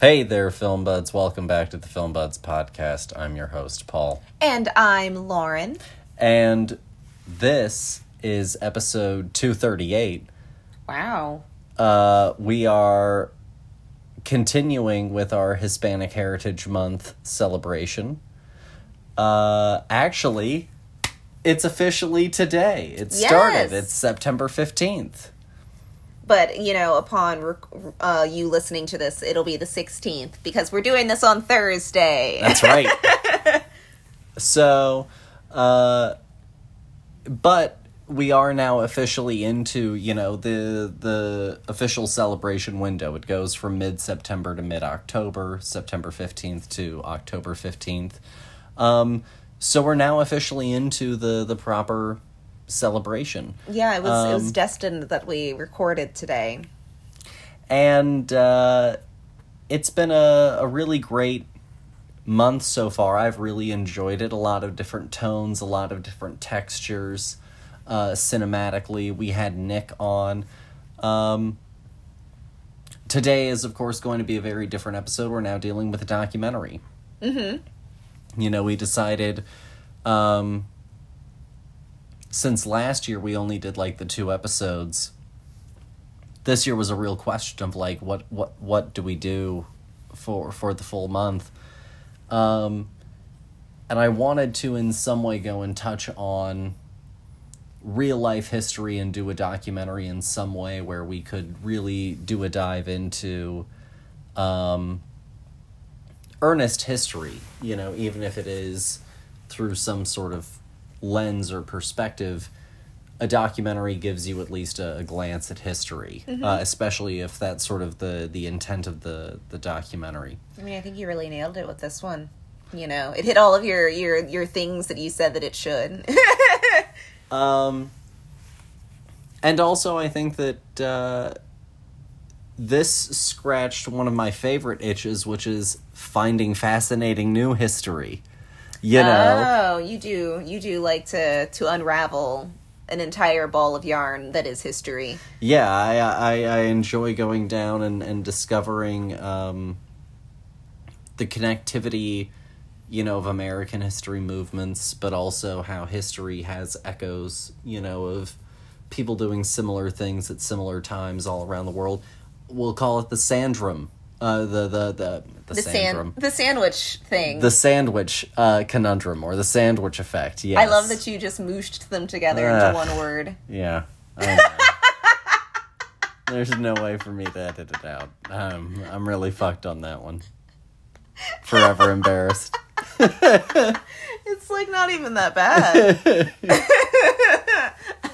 Hey there, Film Buds. Welcome back to the Film Buds podcast. I'm your host, Paul. And I'm Lauren. And this is episode 238. Wow. Uh, we are continuing with our Hispanic Heritage Month celebration. Uh, actually, it's officially today. It started. Yes. It's September 15th. But, you know, upon uh, you listening to this, it'll be the 16th because we're doing this on Thursday. That's right. so, uh, but we are now officially into you know the the official celebration window. It goes from mid September to mid October, September fifteenth to October fifteenth. Um, so we're now officially into the the proper celebration. yeah, it was it was Um, destined that we recorded today. and uh, it's been a, a really great month so far. I've really enjoyed it. A lot of different tones, a lot of different textures. Uh, cinematically, we had Nick on. Um, today is, of course, going to be a very different episode. We're now dealing with a documentary. Mm-hmm. You know, we decided. Um, since last year we only did like the two episodes. This year was a real question of like what what what do we do for for the full month? Um and i wanted to in some way go and touch on real life history and do a documentary in some way where we could really do a dive into um earnest history you know even if it is through some sort of lens or perspective a documentary gives you at least a, a glance at history, uh, especially if that's sort of the the intent of the the documentary. I mean, I think you really nailed it with this one. You know, it hit all of your your your things that you said that it should. Um, and also, I think that uh, this scratched one of my favorite itches, which is finding fascinating new history. You know, Oh, you do you do like to to unravel an entire ball of yarn that is history. yeah, I, I I enjoy going down and and discovering um, the connectivity, you know, of American history movements, but also how history has echoes, you know, of people doing similar things at similar times all around the world. We'll call it the Sandrum, uh, the the the the, The sand the sandwich thing. the sandwich uh, conundrum or the sandwich effect. Yes. I love that you just mooshed them together Ugh. into one word. Yeah. There's no way for me to edit it out. Um, I'm really fucked on that one. Forever embarrassed. It's like not even that bad.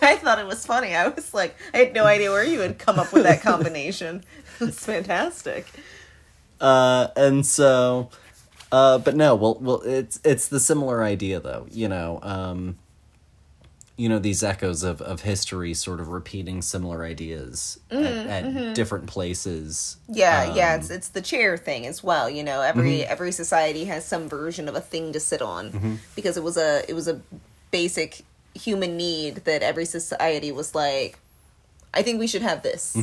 I thought it was funny. I was like, I had no idea where you would come up with that combination. It's fantastic. Uh, and so, uh, but no, well, well, it's it's the similar idea though. You know, um, you know these echoes of of history, sort of repeating similar ideas at, at different places. Yeah, yeah, Um, it's it's the chair thing as well. You know, every every society has some version of a thing to sit on because it was a it was a basic human need that every society was like, I think we should have this.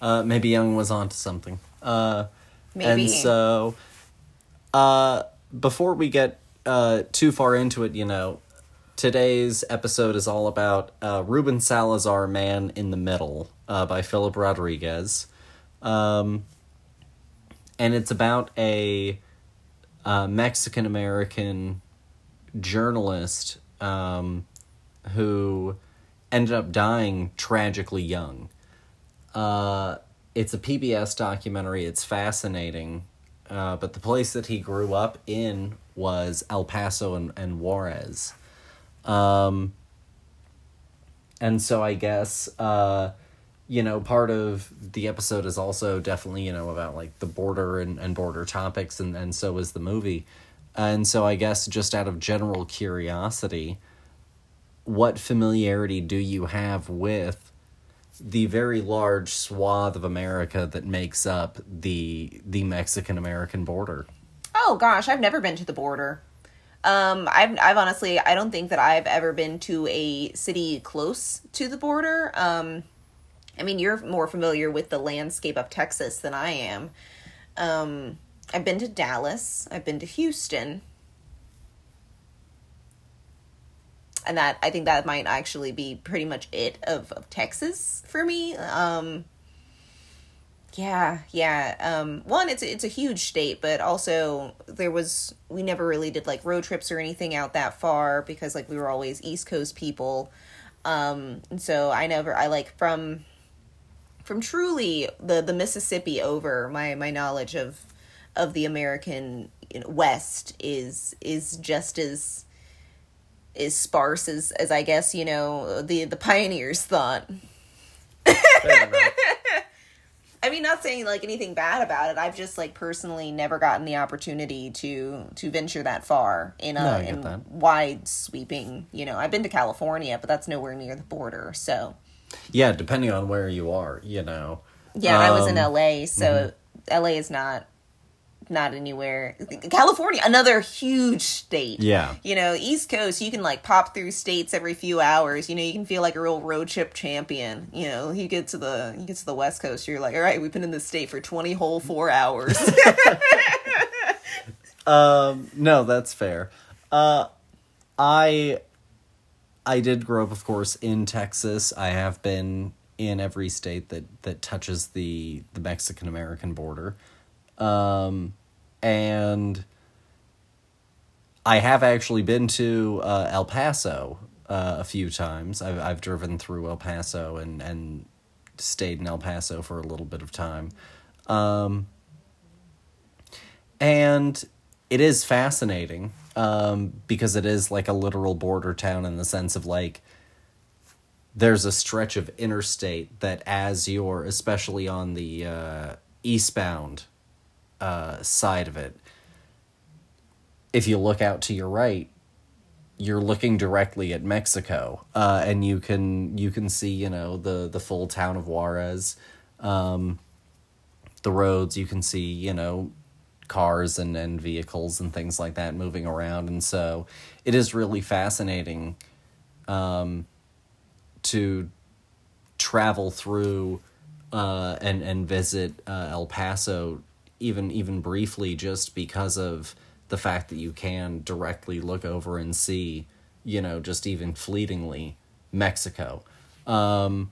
Uh, maybe Jung was onto something. Uh, Maybe. And so, uh, before we get uh, too far into it, you know, today's episode is all about uh, Ruben Salazar, Man in the Middle, uh, by Phillip Rodriguez. Um, and it's about a uh, Mexican American journalist um, who ended up dying tragically young. Uh, it's a PBS documentary. It's fascinating. Uh, but the place that he grew up in was El Paso and, and Juarez. Um, and so I guess, uh, you know, part of the episode is also definitely, you know, about like the border and, and border topics, and, and so is the movie. And so I guess just out of general curiosity, what familiarity do you have with the very large swath of America that makes up the the Mexican American border? Oh gosh, I've never been to the border. Um, I've I've honestly I don't think that I've ever been to a city close to the border. Um, I mean, you're more familiar with the landscape of Texas than I am. Um, I've been to Dallas. I've been to Houston. And that I think that might actually be pretty much it of, of Texas for me. Um, yeah, yeah. Um, one, it's it's a huge state, but also there was we never really did like road trips or anything out that far because like we were always East Coast people. Um, and so I never I like from from truly the the Mississippi over my my knowledge of of the American West is is just as is sparse as as I guess you know the the pioneers thought. I mean, not saying like anything bad about it. I've just like personally never gotten the opportunity to to venture that far in a No, in that. wide sweeping. You know, I've been to California, but that's nowhere near the border. So Yeah, depending on where you are, you know. yeah, I was in Um, L.A., so L.A. is not not anywhere. California, another huge state. Yeah. You know, East Coast, you can like pop through states every few hours. You know, you can feel like a real road trip champion. You know, you get to the you get to the West Coast, you're like, all right, we've been in this state for twenty whole four hours. Um, no, that's fair. Uh, I I did grow up, of course, in Texas. I have been in every state that that touches the the Mexican American border, um, and I have actually been to uh, El Paso uh, a few times. I've I've driven through El Paso and and stayed in El Paso for a little bit of time. Um, and it is fascinating um, because it is like a literal border town in the sense of like there's a stretch of interstate that as you're especially on the uh, eastbound uh, side of it if you look out to your right you're looking directly at Mexico, uh, and you can you can see you know the the full town of Juarez, um, the roads. You can see you know cars and and vehicles and things like that moving around, and so it is really fascinating um, to travel through uh, and and visit uh, El Paso even even briefly just because of the fact that you can directly look over and see you know just even fleetingly Mexico. Um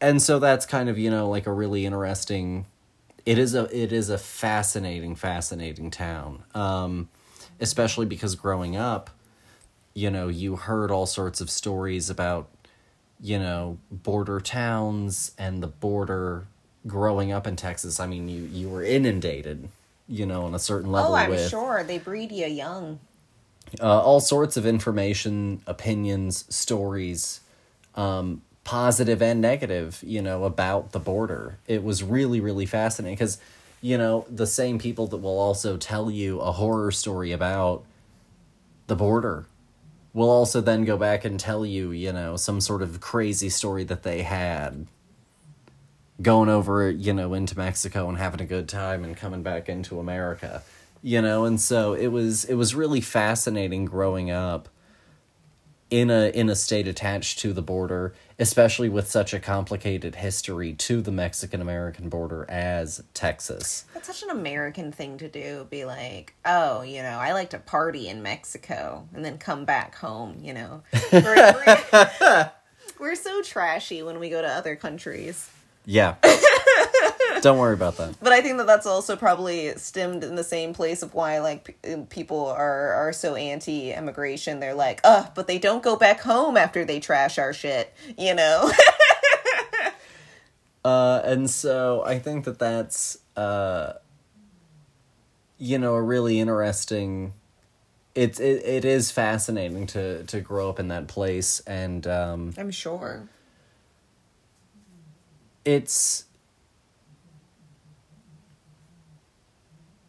and so that's kind of you know like a really interesting it is a it is a fascinating fascinating town. Um especially because growing up you know you heard all sorts of stories about you know border towns and the border growing up in Texas I mean you you were inundated you know on a certain level oh, I'm with sure they breed you young. uh, all sorts of information, opinions, stories, um, positive and negative, you know, about the border. It was really, really fascinating because, you know, the same people that will also tell you a horror story about the border will also then go back and tell you, you know, some sort of crazy story that they had going over, you know, into Mexico and having a good time and coming back into America. You know, and so it was it was really fascinating growing up in a in a state attached to the border, especially with such a complicated history to the Mexican American border as Texas. That's such an American thing to do. Be like, oh, you know, I like to party in Mexico and then come back home. You know, we're, we're, we're so trashy when we go to other countries. Yeah. Don't worry about that. But I think that that's also probably stemmed in the same place of why like p- people are are so anti immigration. They're like, uh, but they don't go back home after they trash our shit. You know. Uh, and so I think that that's, uh, you know, a really interesting. It's it, it is fascinating to to grow up in that place, and um, I'm sure. It's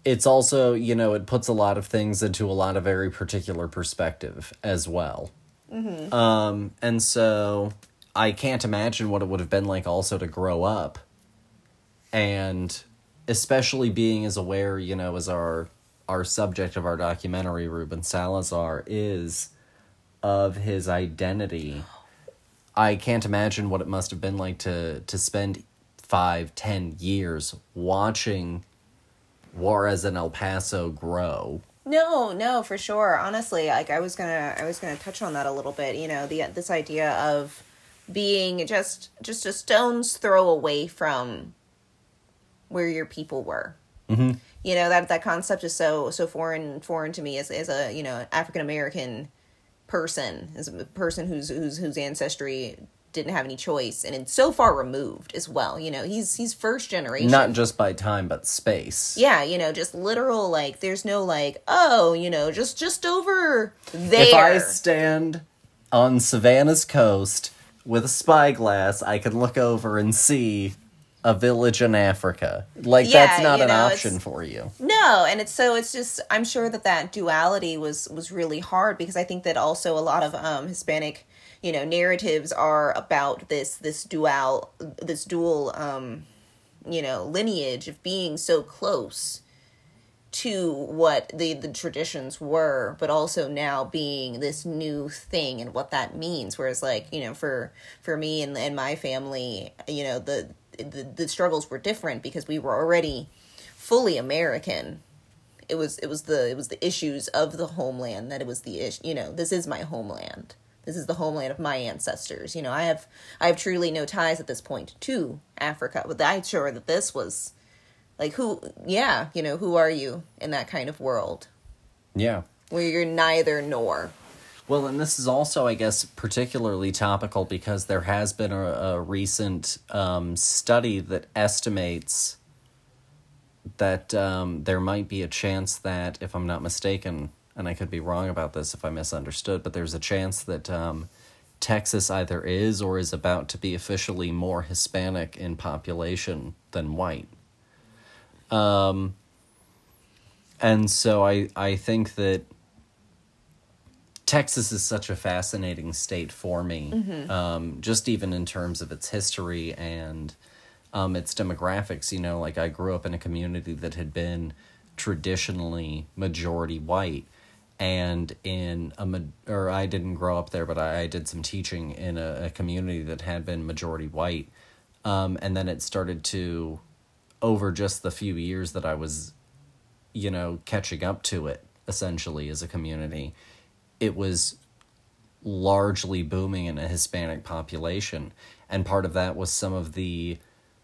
it's also you know it puts a lot of things into a lot of very particular perspective as well. Um and so i can't imagine what it would have been like also to grow up and especially being as aware you know as our our subject of our documentary ruben salazar is of his identity I can't imagine what it must have been like to to spend five, ten years watching Juarez and El Paso grow. No, no, for sure. Honestly, like I was gonna, I was gonna touch on that a little bit. You know, the this idea of being just just a stone's throw away from where your people were. Mm-hmm. You know that that concept is so so foreign foreign to me as as a you know African American person as a person whose whose whose ancestry didn't have any choice and it's so far removed as well you know he's he's first generation Not just by time, but space. yeah you know just literal like there's no like oh you know just just over there If I stand on Savannah's coast with a spyglass, I can look over and see a village in Africa. Like Yeah, that's not an know, option for you. No, and it's so it's just I'm sure that that duality was was really hard because I think that also a lot of um Hispanic, you know, narratives are about this this dual this dual um you know, lineage of being so close to what the the traditions were but also now being this new thing and what that means whereas like you know for for me and, and my family you know the, the the struggles were different because we were already fully american. It was it was the it was the issues of the homeland that it was the issue you know this is my homeland. This is the homeland of my ancestors. You know i have i have truly no ties at this point to africa but i'm sure that this was like who yeah you know who are you in that kind of world? Yeah. where you're neither nor Well, and this is also, I guess, particularly topical because there has been a, a recent um, study that estimates that um, there might be a chance that, if I'm not mistaken, and I could be wrong about this if I misunderstood, but there's a chance that um, Texas either is or is about to be officially more Hispanic in population than white. Um, and so I, I think that Texas is such a fascinating state for me, um, just even in terms of its history and um, its demographics. You know, like I grew up in a community that had been traditionally majority white, and in a or I didn't grow up there, but I, I did some teaching in a, a community that had been majority white, um, and then it started to, over just the few years that I was, you know, catching up to it essentially as a community it was largely booming in a Hispanic population. And part of that was some of the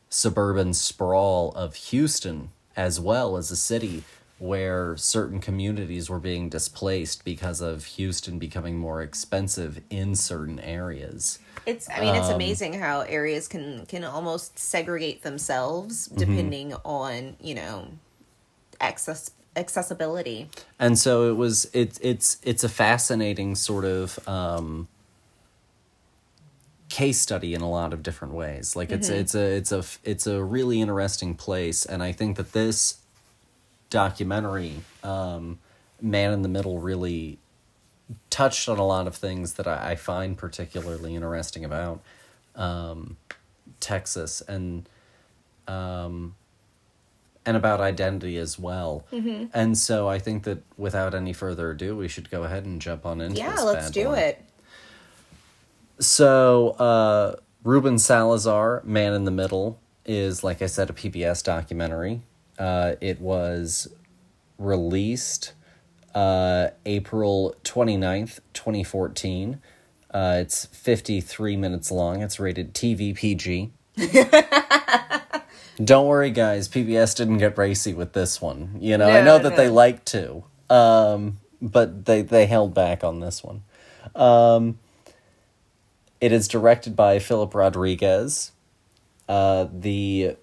suburban sprawl of Houston, as well as a city where certain communities were being displaced because of Houston becoming more expensive in certain areas. it's i mean it's um, amazing how areas can can almost segregate themselves depending mm-hmm. on you know access accessibility. And so it was it's it's it's a fascinating sort of um case study in a lot of different ways. Like it's it's a it's a it's a really interesting place. And i think that this documentary um man in the middle really touched on a lot of things that i, I find particularly interesting about um texas. And um and about identity as well. Mm-hmm. And so I think that without any further ado, we should go ahead and jump on into yeah let's do it So, uh, Ruben Salazar, Man in the Middle, is, like I said, a PBS documentary. Uh, it was released uh, April 29th, 2014. Uh, it's 53 minutes long. It's rated TV PG. Don't worry, guys. PBS didn't get racy with this one. You know, I No, know that they like to, um, but they they held back on this one. Um, it is directed by Phillip Rodriguez. Uh, the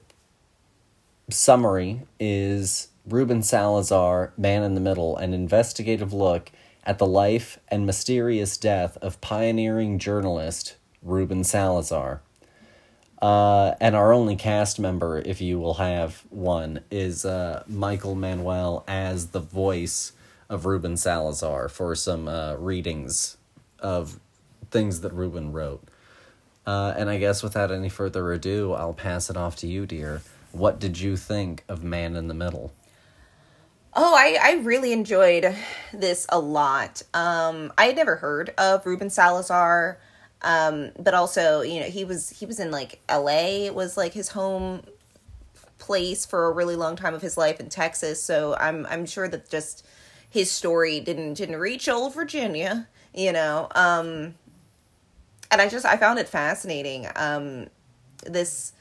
summary is Ruben Salazar, Man in the Middle, an investigative look at the life and mysterious death of pioneering journalist Ruben Salazar. Uh, and our only cast member, if you will have one, is uh, Michael Manuel as the voice of Ruben Salazar for some uh, readings of things that Ruben wrote. Uh, and I guess without any further ado, I'll pass it off to you, dear. What did you think of Man in the Middle? Oh, I, I really enjoyed this a lot. Um, I had never heard of Ruben Salazar. Um, but also, you know, he was he was in like L.A. was like his home place for a really long time of his life in Texas. So I'm I'm sure that just his story didn't didn't reach old Virginia, you know. Um, and I just I found it fascinating. Um, this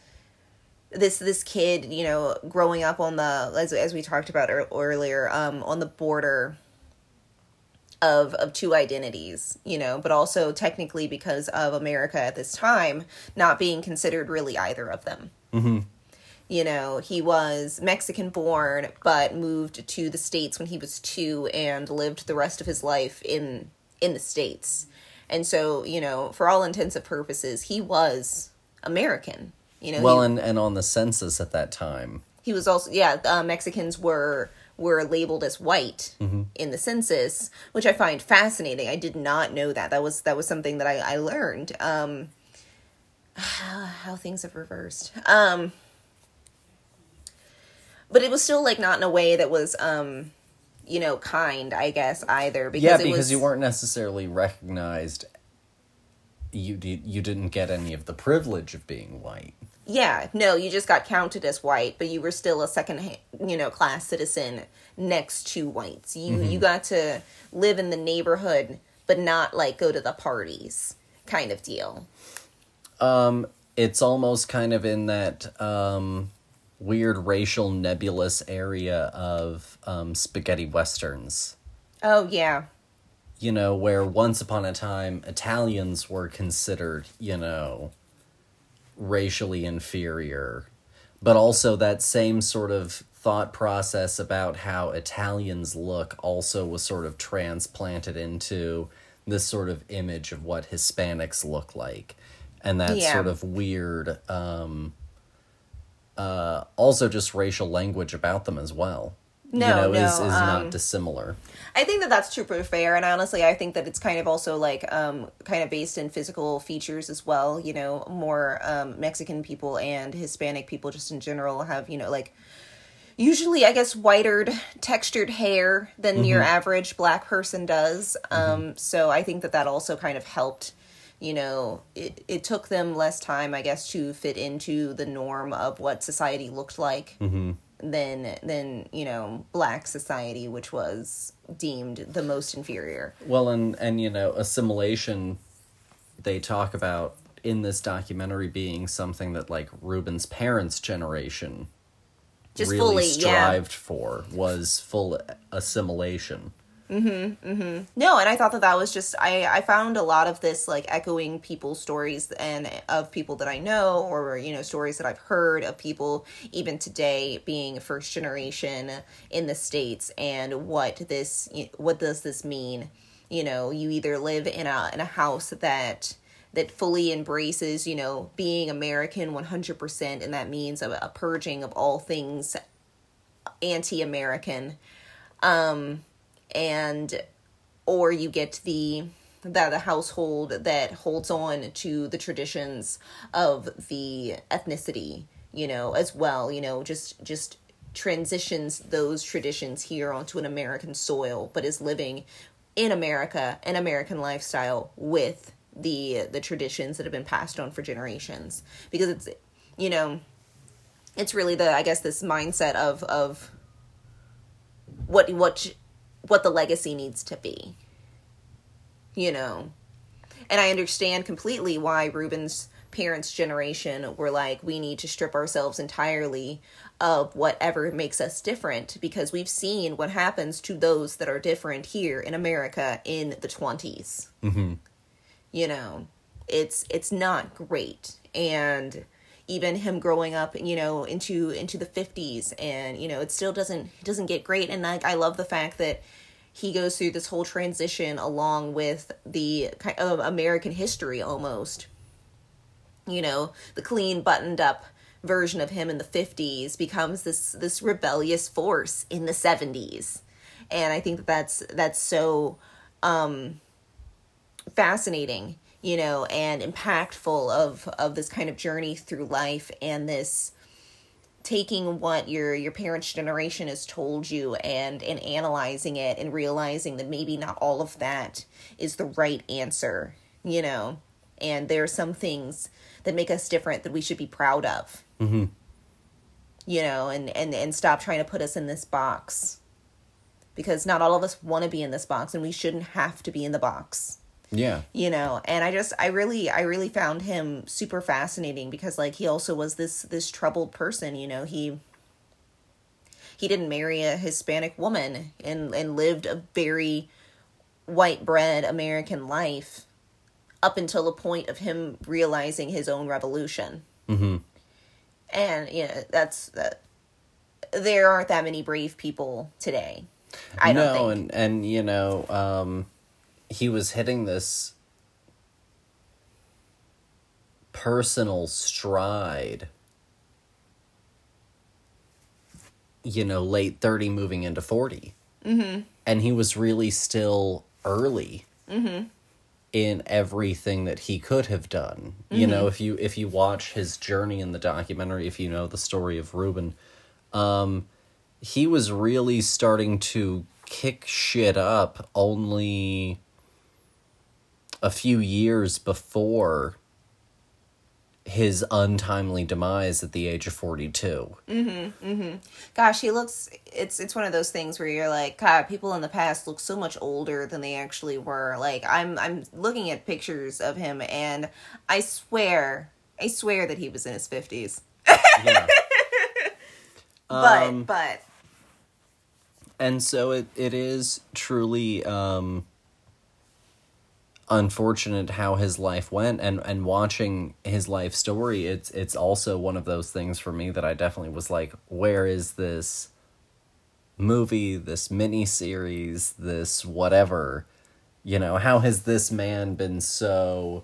this this kid, you know, growing up on the as as we talked about earlier, um, on the border of of two identities, you know, but also technically because of America at this time not being considered really either of them. Mm-hmm. You know, he was Mexican born, but moved to the states when he was two and lived the rest of his life in in the states. And so, you know, for all intents and purposes, he was American. You know, well, he, and and on the census at that time, he was also yeah. Uh, Mexicans were were labeled as white mm-hmm. in the census, which I find fascinating. I did not know that. That was that was something that I I learned. Um, how things have reversed. Um, but it was still like not in a way that was um you know kind i guess either because yeah because was... you weren't necessarily recognized you you didn't get any of the privilege of being white yeah, no, you just got counted as white, but you were still a second, you know, class citizen next to whites. You mm-hmm. you got to live in the neighborhood, but not like go to the parties, kind of deal. Um, it's almost kind of in that um weird racial nebulous area of um spaghetti westerns. Oh yeah. You know, where once upon a time Italians were considered, you know, racially inferior, but also that same sort of thought process about how Italians look also was sort of transplanted into this sort of image of what Hispanics look like. And that yeah. sort of weird, um, uh, also just racial language about them as well. No, you know, no, is, is um, not dissimilar. I think that that's super fair, and honestly, I think that it's kind of also like um, kind of based in physical features as well. You know, more um, Mexican people and Hispanic people, just in general, have you know like usually I guess whitered textured hair than mm-hmm. your average black person does. Mm-hmm. Um, so I think that that also kind of helped. You know, it it took them less time, I guess, to fit into the norm of what society looked like. Mm-hmm than than you know black society which was deemed the most inferior well and and you know assimilation they talk about in this documentary being something that like Ruben's parents generation just really fully, strived yeah. for was full assimilation Mm-hmm. Mm-hmm. No, and I thought that that was just I I found a lot of this like echoing people's stories and of people that I know or you know stories that I've heard of people even today being first generation in the states and what this what does this mean? You know, you either live in a in a house that that fully embraces, you know, being American 100% and that means a, a purging of all things anti-American. Um and or you get the that the household that holds on to the traditions of the ethnicity you know as well you know just just transitions those traditions here onto an american soil but is living in america an american lifestyle with the the traditions that have been passed on for generations. Because it's you know it's really the i guess this mindset of of what what what the legacy needs to be. You know. And I understand completely why Ruben's parents' generation were like, we need to strip ourselves entirely of whatever makes us different because we've seen what happens to those that are different here in America in the 20s. Mm-hmm. You know, it's it's not great. And even him growing up you know into into the 50s and you know it still doesn't doesn't get great. And like I love the fact that he goes through this whole transition along with the kind of American history almost. You know the clean buttoned up version of him in the 50s becomes this this rebellious force in the 70s and i think that that's that's so um fascinating you know, and impactful of of this kind of journey through life and this taking what your your parents generation has told you and and analyzing it and realizing that maybe not all of that is the right answer you know and there are some things that make us different that we should be proud of. Mm-hmm. You know, and and and stop trying to put us in this box because not all of us want to be in this box, and we shouldn't have to be in the box Yeah. you know and i just i really i really found him super fascinating because like he also was this this troubled person you know he he didn't marry a hispanic woman and and lived a very white bread american life up until the point of him realizing his own revolution Mm-hmm. and you know that's that there aren't that many brave people today i don't no, think and and you know, um, he was hitting this personal stride. You know, late thirty, moving into 40 mm-hmm. and he was really still early in everything that he could have done. You know, if you if you watch his journey in the documentary, if you know the story of Ruben, um, he was really starting to kick shit up only a few years before his untimely demise at the age of 42. gosh he looks it's it's one of those things where you're like god people in the past look so much older than they actually were like i'm i'm looking at pictures of him and i swear i swear that he was in his 50s Yeah. but Um, but and so it, it is truly um unfortunate how his life went and and watching his life story it's it's also one of those things for me that I definitely was like where is this movie this mini series this whatever? You know how has this man been so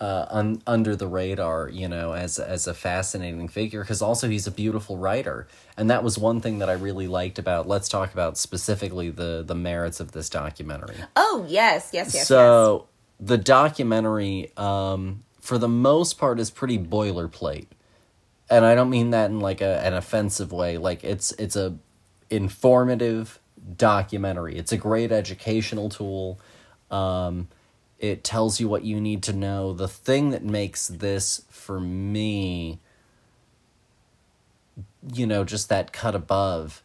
uh, un- under the radar, you know, as as a fascinating figure because also he's a beautiful writer, and that was one thing that I really liked about. Let's talk about specifically the the merits of this documentary. oh yes yes yes so the documentary, um, for the most part, is pretty boilerplate, and I don't mean that in like a an offensive way. Like it's it's a informative documentary. It's a great educational tool. Um, it tells you what you need to know. The thing that makes this for me, you know, just that cut above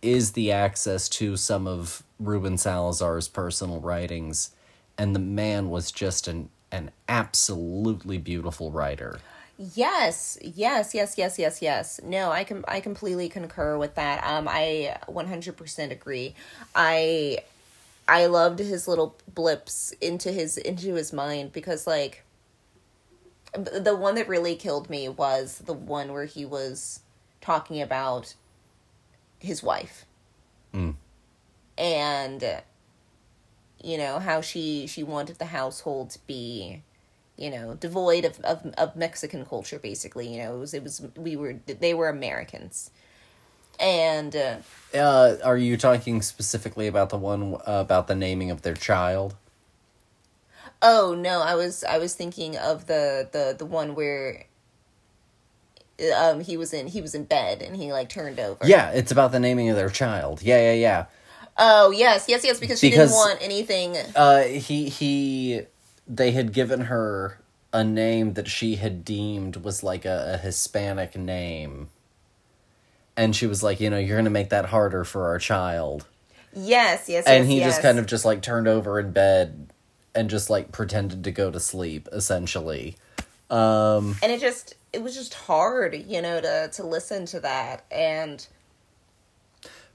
is the access to some of Ruben Salazar's personal writings. And the man was just an, an absolutely beautiful writer. Yes, yes, yes, yes, yes, yes. No, I can I completely concur with that. Um I 100% agree. I I loved his little blips into his into his mind because like the one that really killed me was the one where he was talking about his wife. Mm. And you know how she she wanted the household to be you know devoid of, of of mexican culture basically you know it was it was we were they were americans and uh, Uh, are you talking specifically about the one uh, about the naming of their child? oh no i was i was thinking of the the the one where um he was in he was in bed and he like turned over Yeah, it's about the naming of their child. Yeah, yeah, yeah. oh yes yes yes because she Because- didn't want anything Uh, he he, they had given her a name that she had deemed was like a, a Hispanic name, and she was like, you know, you're gonna make that harder for our child, yes yes and yes, he yes. just kind of just like turned over in bed and just like pretended to go to sleep, essentially. Um, and it just it was just hard you know to to listen to that and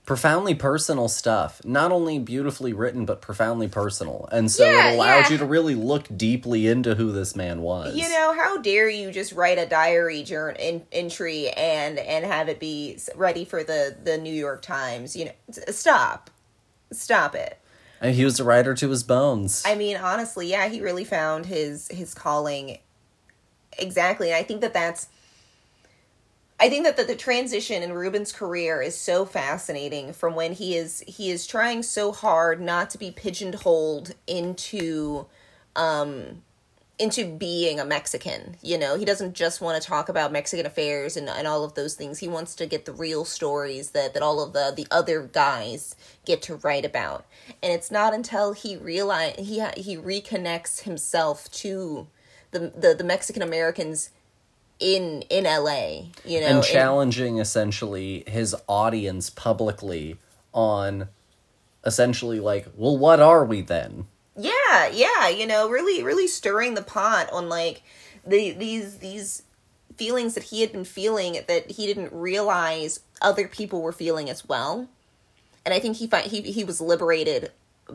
profoundly personal stuff. Not only beautifully written, but profoundly personal. And so Yeah, it allowed yeah. you to really look deeply into who this man was. You know, how dare you just write a diary journal in, entry and and have it be ready for the the New York Times? You know, stop, stop it. And he was a writer to his bones. I mean, honestly, yeah, he really found his his calling exactly, and I think that that's. I think that the, the transition in Ruben's career is so fascinating from when he is he is trying so hard not to be pigeonholed into um into being a Mexican. You know, he doesn't just want to talk about Mexican affairs and, and all of those things. He wants to get the real stories that, that all of the, the other guys get to write about. And it's not until he realize he he reconnects himself to the the, the Mexican Americans in in LA, you know, and challenging essentially his audience publicly on essentially like, well, what are we then? Yeah, yeah, you know, really really stirring the pot on like the these these feelings that he had been feeling that he didn't realize other people were feeling as well. And I think he fi- he he was liberated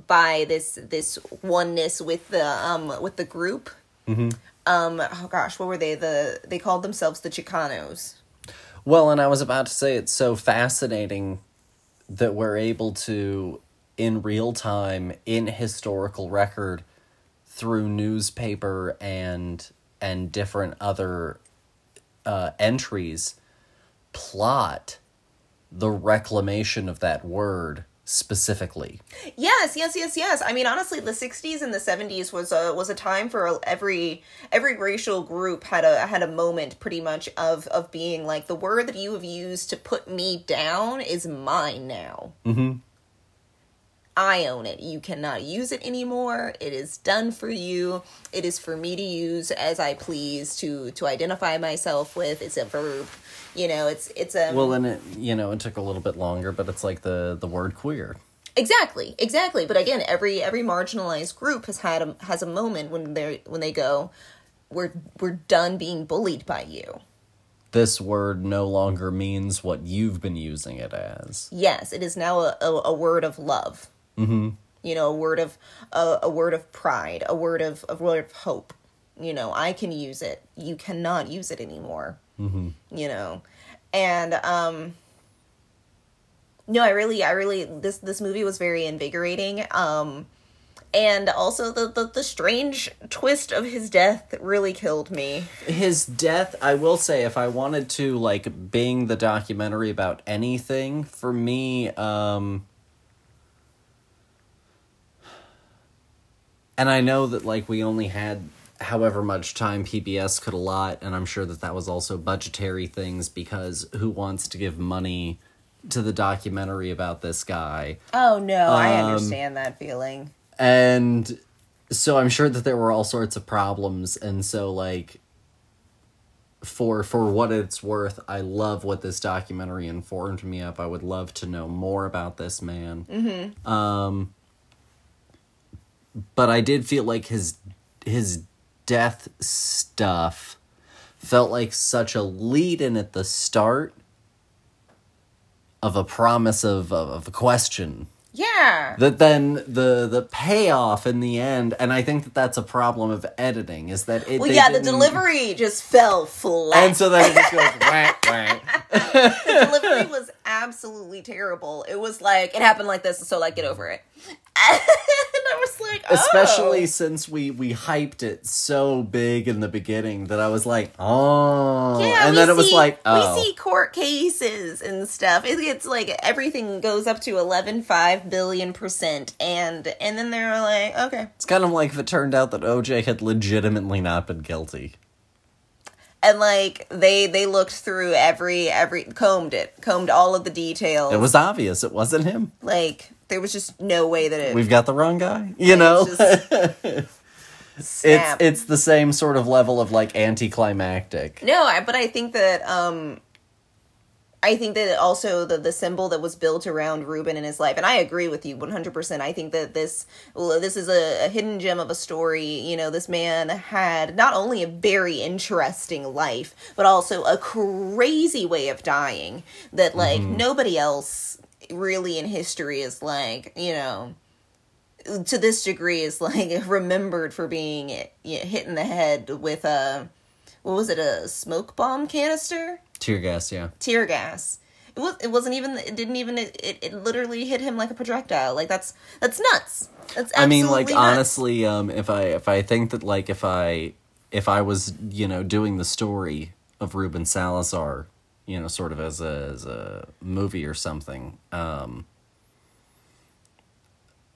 by this this oneness with the um with the group. Mm-hmm. Um oh gosh, what were they? The they called themselves the Chicanos. Well, and I was about to say it's so fascinating that we're able to in real time in historical record through newspaper and and different other uh, entries plot the reclamation of that word specifically. Yes, yes, yes, yes. I mean, honestly, the '60s and the '70s was a was a time for every every racial group had a had a moment, pretty much of of being like the word that you have used to put me down is mine now. Mm-hmm. I own it. You cannot use it anymore. It is done for you. It is for me to use as I please to to identify myself with. It's a verb. You know, it's it's a Well, and it you know, it took a little bit longer, but it's like the the word queer. Exactly. Exactly. But again, every every marginalized group has had a has a moment when they when they go we're we're done being bullied by you. This word no longer means what you've been using it as. Yes, it is now a, a, a word of love. Mm-hmm. You know, a word of a, a word of pride, a word of a word of hope. You know, I can use it. You cannot use it anymore. Mm-hmm. You know, and um, no, I really, I really this this movie was very invigorating. Um, and also the, the the strange twist of his death really killed me. His death, I will say, if I wanted to like bing the documentary about anything, for me, um and I know that like we only had however much time PBS could allot, and I'm sure that that was also budgetary things because who wants to give money to the documentary about this guy? Oh no, um, I understand that feeling. And so I'm sure that there were all sorts of problems, and so like for for what it's worth, I love what this documentary informed me of. I would love to know more about this man. Mm-hmm. Um, but I did feel like his his death stuff felt like such a lead in at the start of a promise of of, of a question yeah. That then the the payoff in the end, and I think that that's a problem of editing, is that it. Well, yeah, the delivery just fell flat, and so then it just goes wah, wah. the delivery was absolutely terrible. It was like it happened like this, so like get over it. I was like, oh. especially since we we hyped it so big in the beginning that I was like, oh, yeah, and then see, it was like, oh. we see court cases and stuff. It, it's like everything goes up to 11, 5 billion percent, and and then they're like, okay, it's kind of like if it turned out that OJ had legitimately not been guilty and like they they looked through every every combed it combed all of the details it was obvious it wasn't him like there was just no way that it we've got the wrong guy you know it's it's the same sort of level of like anticlimactic no I, but i think that um I think that also the the symbol that was built around Ruben in his life, and I agree with you one hundred percent. I think that this well, this is a, a, hidden gem of a story. You know, this man had not only a very interesting life, but also a crazy way of dying that like mm-hmm. nobody else really in history is like you know to this degree is like remembered for being you know, hit in the head with a what was it a smoke bomb canister Tear gas, yeah. Tear gas. It was. It wasn't even. It didn't even. It, it, it literally hit him like a projectile. Like that's that's nuts. That's I mean, like nuts. honestly, um, if I if I think that like if I if I was you know doing the story of Ruben Salazar, you know, sort of as a as a movie or something, um,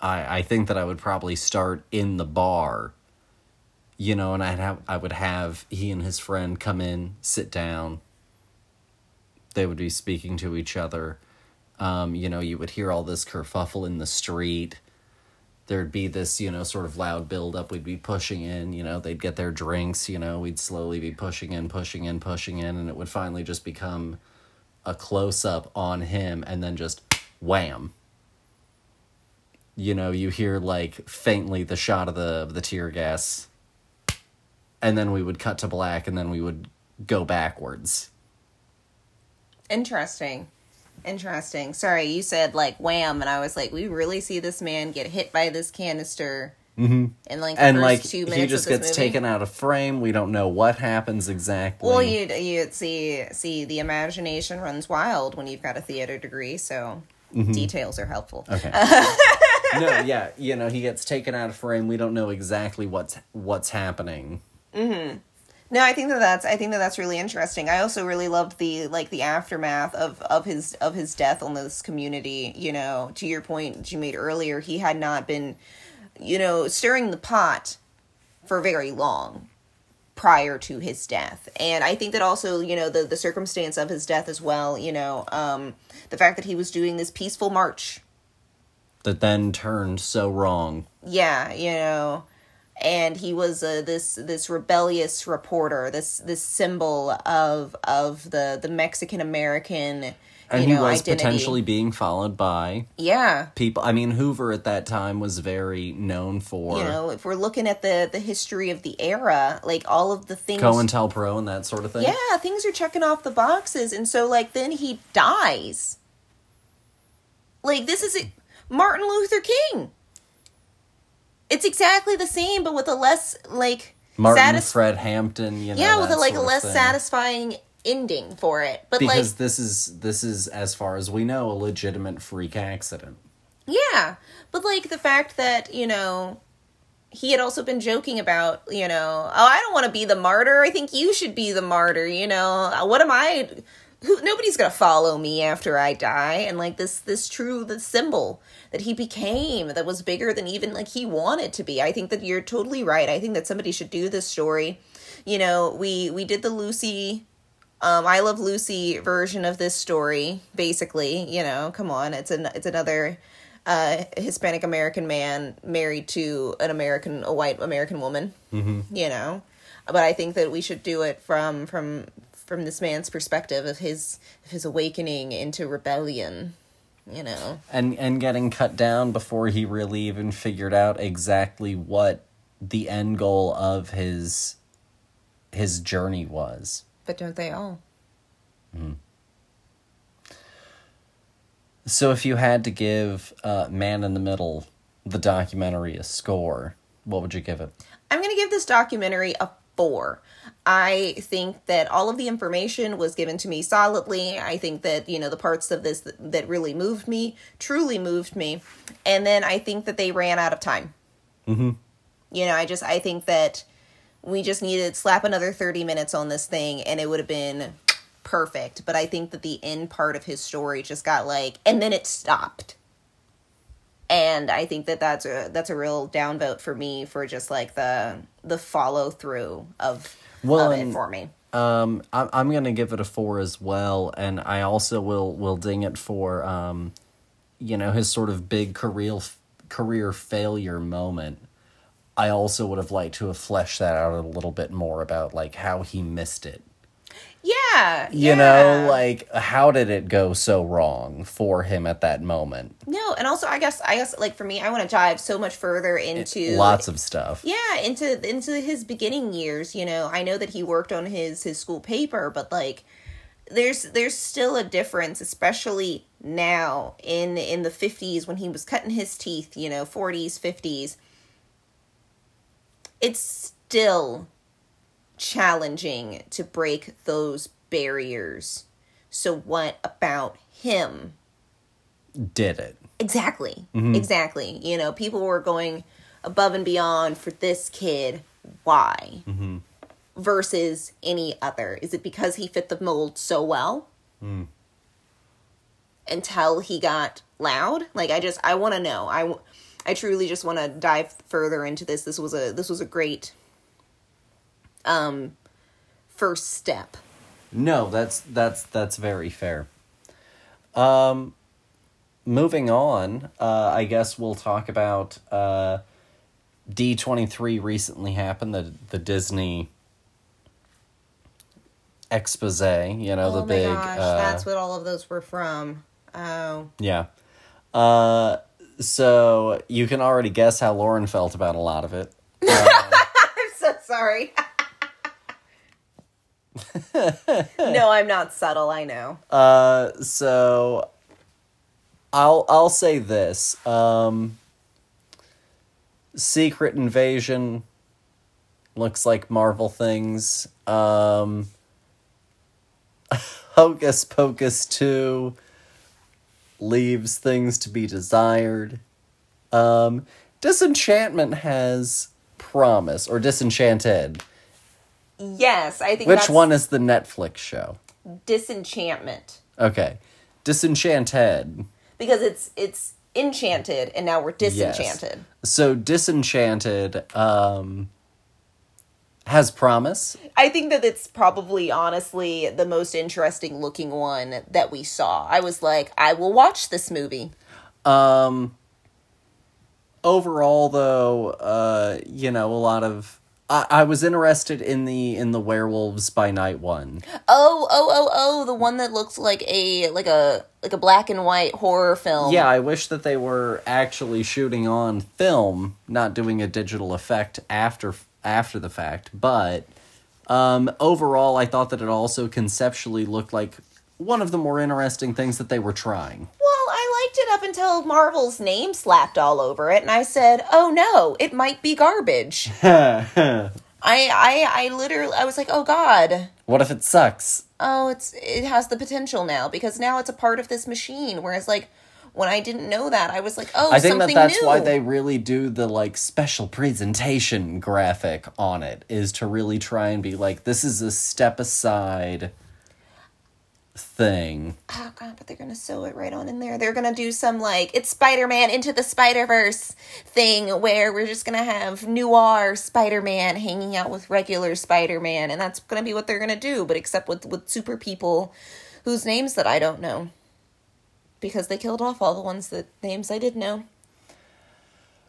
I I think that I would probably start in the bar you know, and I'd have I would have he and his friend come in, sit down. They would be speaking to each other. Um, you know, you would hear all this kerfuffle in the street. There'd be this, you know, sort of loud buildup. We'd be pushing in, you know, they'd get their drinks, you know, we'd slowly be pushing in, pushing in, pushing in, and it would finally just become a close up on him and then just wham. You know, you hear like faintly the shot of the of the tear gas and then we would cut to black and then we would go backwards. Interesting. Interesting. Sorry, you said like wham, and I was like, we really see this man get hit by this canister. Mm-hmm. In like the and first like two minutes he just gets movie. taken out of frame. We don't know what happens exactly. Well, you you see see the imagination runs wild when you've got a theater degree, so details are helpful. Mm-hmm. Okay. no, yeah, you know, he gets taken out of frame. We don't know exactly what's what's happening. No, I think that that's I think that that's really interesting. I also really loved the like the aftermath of of his of his death on this community. You know, to your point that you made earlier, he had not been, you know, stirring the pot for very long prior to his death and i think that also you know the the circumstance of his death as well you know um the fact that he was doing this peaceful march That then turned so wrong. yeah you know and he was uh, this this rebellious reporter this this symbol of of the the mexican american And he know was identity potentially being followed by yeah people. I mean, Hoover at that time was very known for you know if we're looking at the the history of the era like all of the things COINTELPRO and that sort of thing. yeah things are checking off the boxes and so like then he dies like this is it martin luther king it's exactly the same but with a less like Martin satis- Fred Hampton, you know. yeah with a like a less thing. satisfying ending for it but because like this is this is as far as we know a legitimate freak accident. Yeah, but like the fact that you know he had also been joking about you know oh I don't want to be the martyr. I think you should be the martyr. You know what am I? Who nobody's gonna follow me after I die. And like this this true the symbol that he became that was bigger than even like he wanted to be. I think that you're totally right. I think that somebody should do this story. You know we we did the Lucy um, I Love Lucy version of this story, basically. You know, come on, it's an it's another uh, Hispanic American man married to an American, a white American woman. Mm-hmm. You know, but I think that we should do it from from from this man's perspective of his of his awakening into rebellion. You know, And and getting cut down before he really even figured out exactly what the end goal of his his journey was. but don't they all? So if you had to give uh, Man in the Middle the documentary a score, what would you give it? I'm going to give this documentary a four. I think that all of the information was given to me solidly. I think that, you know, the parts of this that, that really moved me, truly moved me. And then I think that they ran out of time. Mm-hmm. You know, I just, I think that we just needed slap another 30 minutes on this thing and it would have been perfect. But I think that the end part of his story just got like, and then it stopped and I think that that's a that's a real downvote for me for just like the the follow through of Well, of it for me. Um, I'm I'm gonna give it a four as well, and I also will will ding it for um, you know, his sort of big career career failure moment. I also would have liked to have fleshed that out a little bit more about like how he missed it. Yeah, You know, like how did it go so wrong for him at that moment? no, and also I guess I guess like for me, I want to dive so much further into Lots of stuff. yeah into into his beginning years. You know, I know that he worked on his his school paper, but like there's there's still a difference especially now in in the 50s when he was cutting his teeth you know 40s 50s it's still challenging to break those barriers. So what about him? Did it? exactly. Mm-hmm. Exactly. You know people were going above and beyond for this kid. Why? Mm-hmm. Versus any other. Is it because he fit the mold so well? Mm. Until he got loud? Like i just i want to know. I, I truly just want to dive further into this. This was a this was a great um first step. No, that's that's that's very fair. Um, moving on, uh, I guess we'll talk about uh, D twenty three recently happened the the Disney expose. You know the oh my big. gosh, uh, that's what all of those were from. Oh. Yeah. Uh, so you can already guess how Lauren felt about a lot of it. I'm so sorry. no, I'm not subtle, I know. Uh, so I'll I'll say this. Um, Secret Invasion looks like Marvel things. Um, Hocus Pocus 2 leaves things to be desired. Um, Disenchantment has promise, or Disenchanted. Yes, I think Which one is the Netflix show? disenchantment. Okay. Disenchanted. Because it's it's enchanted and now we're disenchanted. So Disenchanted um has promise. I think that it's probably honestly the most interesting looking one that we saw. I was like, I will watch this movie. Um overall though, uh you know, a lot of I, I was interested in the in the werewolves by night one. Oh, oh, oh, oh, the one that looks like a like a like a black and white horror film. Yeah, I wish that they were actually shooting on film, not doing a digital effect after after the fact. But um, overall, I thought that it also conceptually looked like one of the more interesting things that they were trying. Liked it up until Marvel's name slapped all over it, and I said, "Oh no, it might be garbage." I, I, I literally, I was like, "Oh God, What if it sucks? oh, it's it has the potential now because now it's a part of this machine." Whereas, like, when I didn't know that, I was like, "Oh, I think that that's new." why they really do the like special presentation graphic on it is to really try and be like this is a step aside thing. Oh god, but they're gonna sew it right on in there. They're gonna do some like it's Spider Man into the Spider Verse thing where we're just gonna have noir Spider Man hanging out with regular Spider Man, and that's gonna be what they're gonna do, but except with with super people whose names that I don't know. Because they killed off all the ones that names I did know.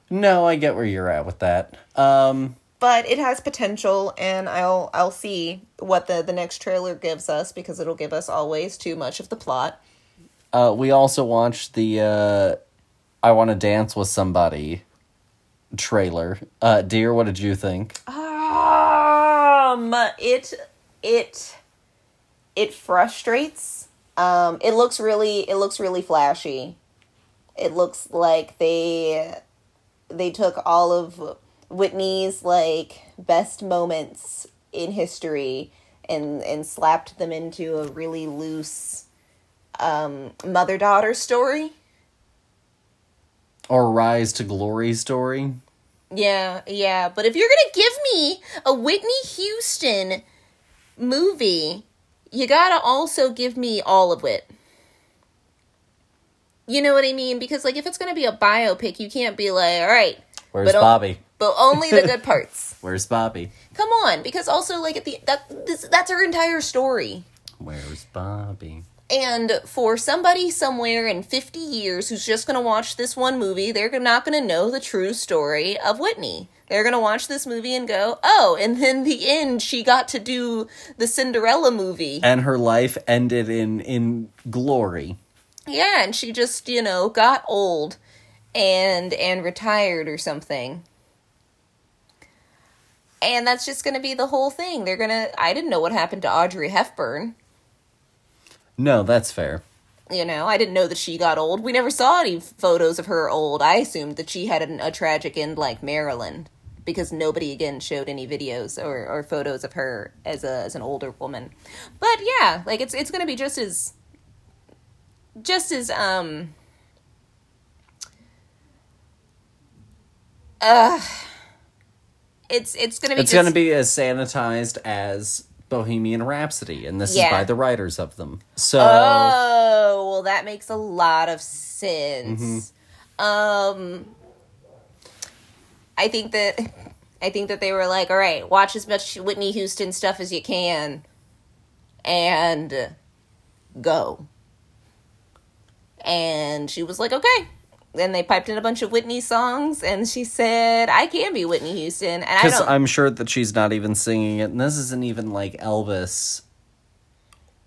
No, I get where you're at with that. Um But it has potential and I'll I'll see what the, the next trailer gives us because it'll give us always too much of the plot. Uh, we also watched the uh, "I Want to Dance with Somebody" trailer. Uh, dear, what did you think? Um, it it it frustrates. Um, it looks really it looks really flashy. It looks like they they took all of Whitney's like best moments in history and and slapped them into a really loose um mother daughter story. Or "Rise to Glory" story? Yeah, yeah. But if you're gonna give me a Whitney Houston movie, you gotta also give me all of it. You know what I mean? Because like if it's gonna be a biopic, you can't be like, all right, Where's Bobby? But only the good parts. Where's Bobby? Come on, because also like at the that this, that's her entire story. Where's Bobby? And for somebody somewhere in 50 years who's just going to watch this one movie, they're not going to know the true story of Whitney. They're going to watch this movie and go, oh, and then the end, she got to do the Cinderella movie. And her life ended in in glory. Yeah, and she just, you know, got old and and retired or something. And that's just going to be the whole thing. They're going to I didn't know what happened to Audrey Hepburn. No, that's fair. You know, I didn't know that she got old. We never saw any photos of her old. I assumed that she had an, a tragic end like Marilyn because nobody again showed any videos or, or photos of her as a as an older woman. But yeah, like it's it's going to be just as just as um uh it's it's going to be It's just, going to be as sanitized as Bohemian Rhapsody, and this Yeah. is by the writers of them. So Oh, well, that makes a lot of sense. Um, I think that I think that they were like, all right, watch as much Whitney Houston stuff as you can and go. And she was like, okay. Then they piped in a bunch of Whitney songs, and she said, I can be Whitney Houston. And I Because don't. I'm sure that she's not even singing it, and this isn't even like Elvis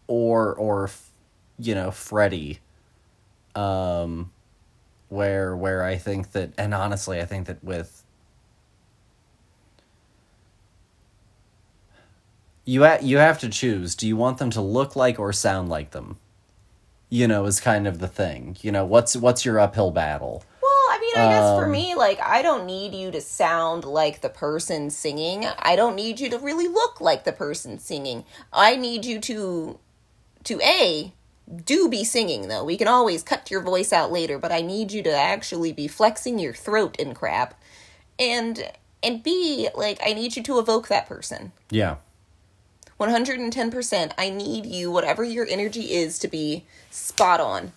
or or you know Freddie. Um, where where I think that, and honestly, I think that with you ha- you have to choose. Do you want them to look like or sound like them? You know, is kind of the thing. You know, what's what's your uphill battle? Well, I mean, I guess for Um, me, like, I don't need you to sound like the person singing. I don't need you to really look like the person singing. I need you to, to A, do be singing, though. We can always cut your voice out later, but I need you to actually be flexing your throat and crap. And, and B, like, I need you to evoke that person. Yeah. 110%. I need you, whatever your energy is, to be spot on.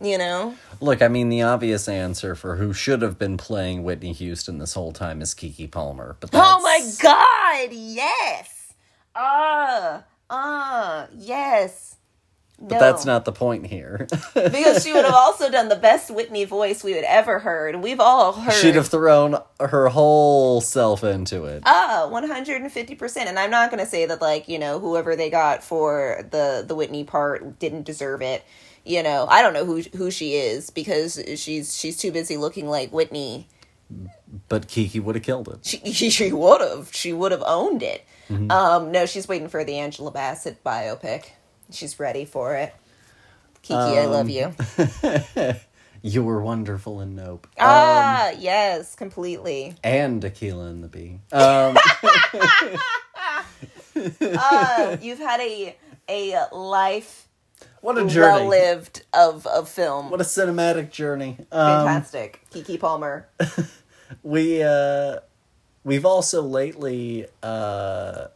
You know? Look, I mean, the obvious answer for who should have been playing Whitney Houston this whole time is Keke Palmer. But that's, Oh my god, yes. Uh, uh, yes. But that's not the point here. because she would have also done the best Whitney voice we had ever heard. We've all heard. She'd have thrown her whole self into it. Ah, one hundred and fifty percent. And I'm not gonna say that like you know whoever they got for the the Whitney part didn't deserve it. You know, I don't know who who she is because she's she's too busy looking like Whitney. But Keke would have killed it. She she would have she would have owned it. Um, no, she's waiting for the Angela Bassett biopic. She's ready for it. Keke, I love you. You were wonderful in Nope. ah, yes, completely. and Akeelah and the Bee. Um, Uh, you've had a a life what a journey. well lived of of film. What a cinematic journey. Um, Fantastic, Keke Palmer. we uh we've also lately uh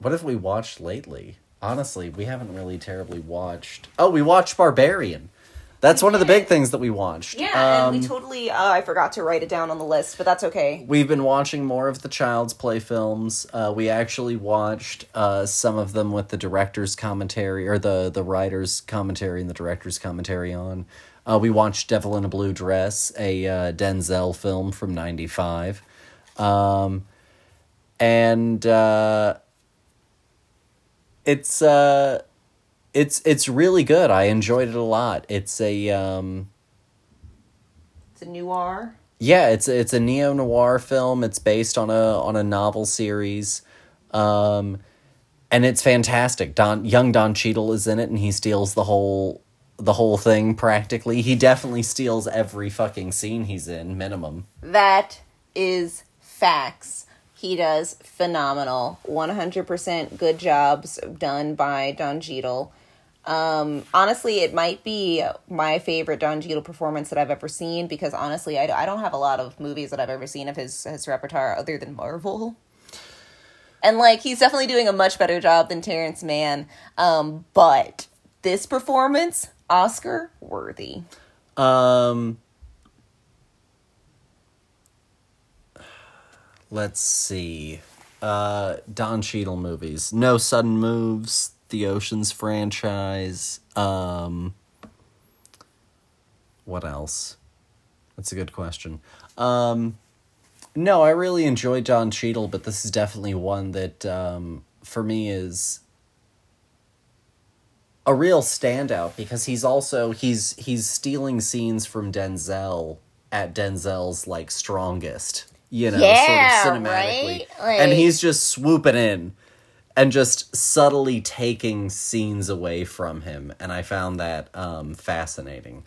what have we watched lately honestly we haven't really terribly watched. Oh we watched barbarian. That's one of the big things that we watched. Yeah, um, and we totally. Uh, I forgot to write it down on the list, but that's okay. we've been watching more of the child's play films. Uh we actually watched uh some of them with the director's commentary or the the writer's commentary and the director's commentary on. Uh we watched devil in a blue dress a uh, denzel film from 95 um and uh it's uh it's it's really good i enjoyed it a lot it's a um It's a noir. yeah, it's it's a neo noir film. It's based on a on a novel series, um, and it's fantastic. Don young Don Cheadle is in it, and he steals the whole the whole thing practically. He definitely steals every fucking scene he's in, minimum. That is facts. He does phenomenal. 100% good jobs done by Don Cheadle. Um, honestly, it might be my favorite Don Cheadle performance that I've ever seen because honestly, I, I don't have a lot of movies that I've ever seen of his, his repertoire other than Marvel. And like, he's definitely doing a much better job than Terrence Mann. Um, but this performance, Oscar worthy. Um, let's see. Uh, Don Cheadle movies. No Sudden Moves. The Oceans franchise. Um, what else? That's a good question. Um, no, I really enjoy Don Cheadle, but this is definitely one that um, for me is a real standout because he's also he's he's stealing scenes from Denzel at Denzel's like strongest, you know, Yeah, sort of cinematically, right? and he's just swooping in and just subtly taking scenes away from him, and I found that um, fascinating.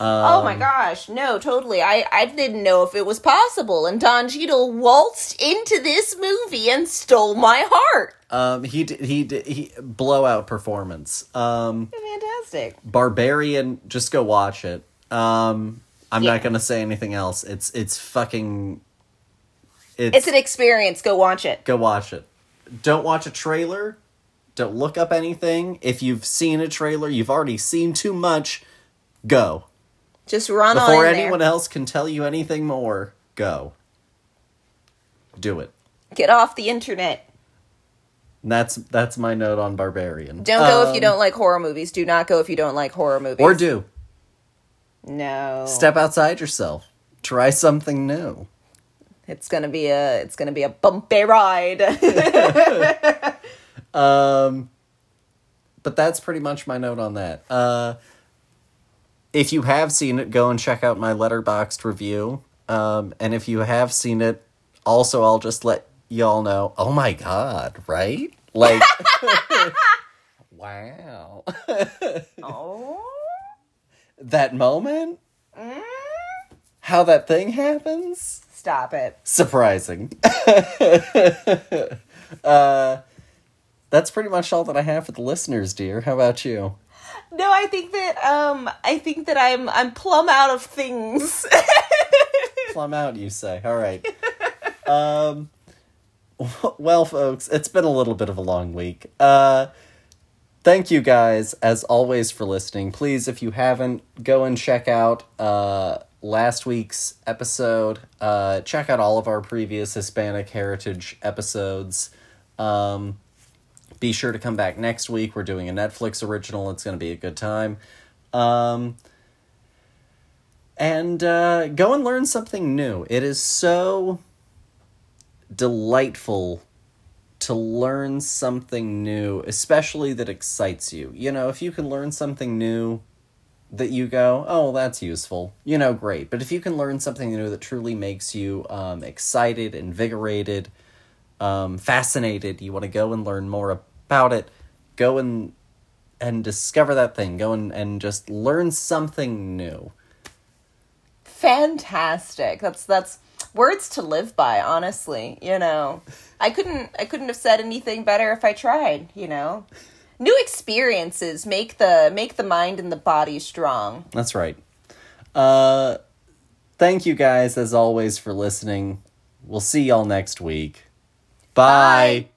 oh Um, my gosh, no, totally. I, I didn't know if it was possible, and Don Cheadle waltzed into this movie and stole my heart. Um, he did, he did, he blowout performance. Um, Fantastic. Barbarian, just go watch it. Um, I'm Yeah. not gonna say anything else. It's it's fucking. It's, It's an experience. Go watch it. go watch it. Don't watch a trailer. Don't look up anything. If you've seen a trailer, you've already seen too much. Go Just run before anyone there. else can tell you anything more. Go. Do it. Get off the internet. And that's that's my note on Barbarian. Don't go if you Um, don't like horror movies. Do not go if you don't like horror movies. Or do. no. Step outside yourself. Try something new. It's gonna be a it's gonna be a bumpy ride. Um, but that's pretty much my note on that. Uh, if you have seen it, go and check out my Letterboxd review. Um, and if you have seen it, also I'll just let y'all know. Oh my god! Right? Like, wow, oh. that moment. How that thing happens? Stop it. Surprising. uh, that's pretty much all that I have for the listeners, dear. How about you? No, I think that um I think that I'm I'm plumb out of things. Plum out, you say. All right. um, well, folks, it's been a little bit of a long week. Uh, thank you guys, as always, for listening. Please, if you haven't, go and check out uh, last week's episode. Uh, check out all of our previous Hispanic heritage episodes. Um, be sure to come back next week. We're doing a Netflix original. It's going to be a good time. Um, and uh, go and learn something new. It is so delightful to learn something new, especially that excites you. You know, if you can learn something new that you go, oh, that's useful, you know, great. But if you can learn something new that truly makes you um, excited, invigorated, um, fascinated, you want to go and learn more about it, go and and discover that thing. Go and, and just learn something new. Fantastic. That's that's words to live by, honestly. You know. I couldn't I couldn't have said anything better if I tried, you know. New experiences make the make the mind and the body strong. That's right. Uh, thank you guys, as always, for listening. We'll see y'all next week. Bye. Bye.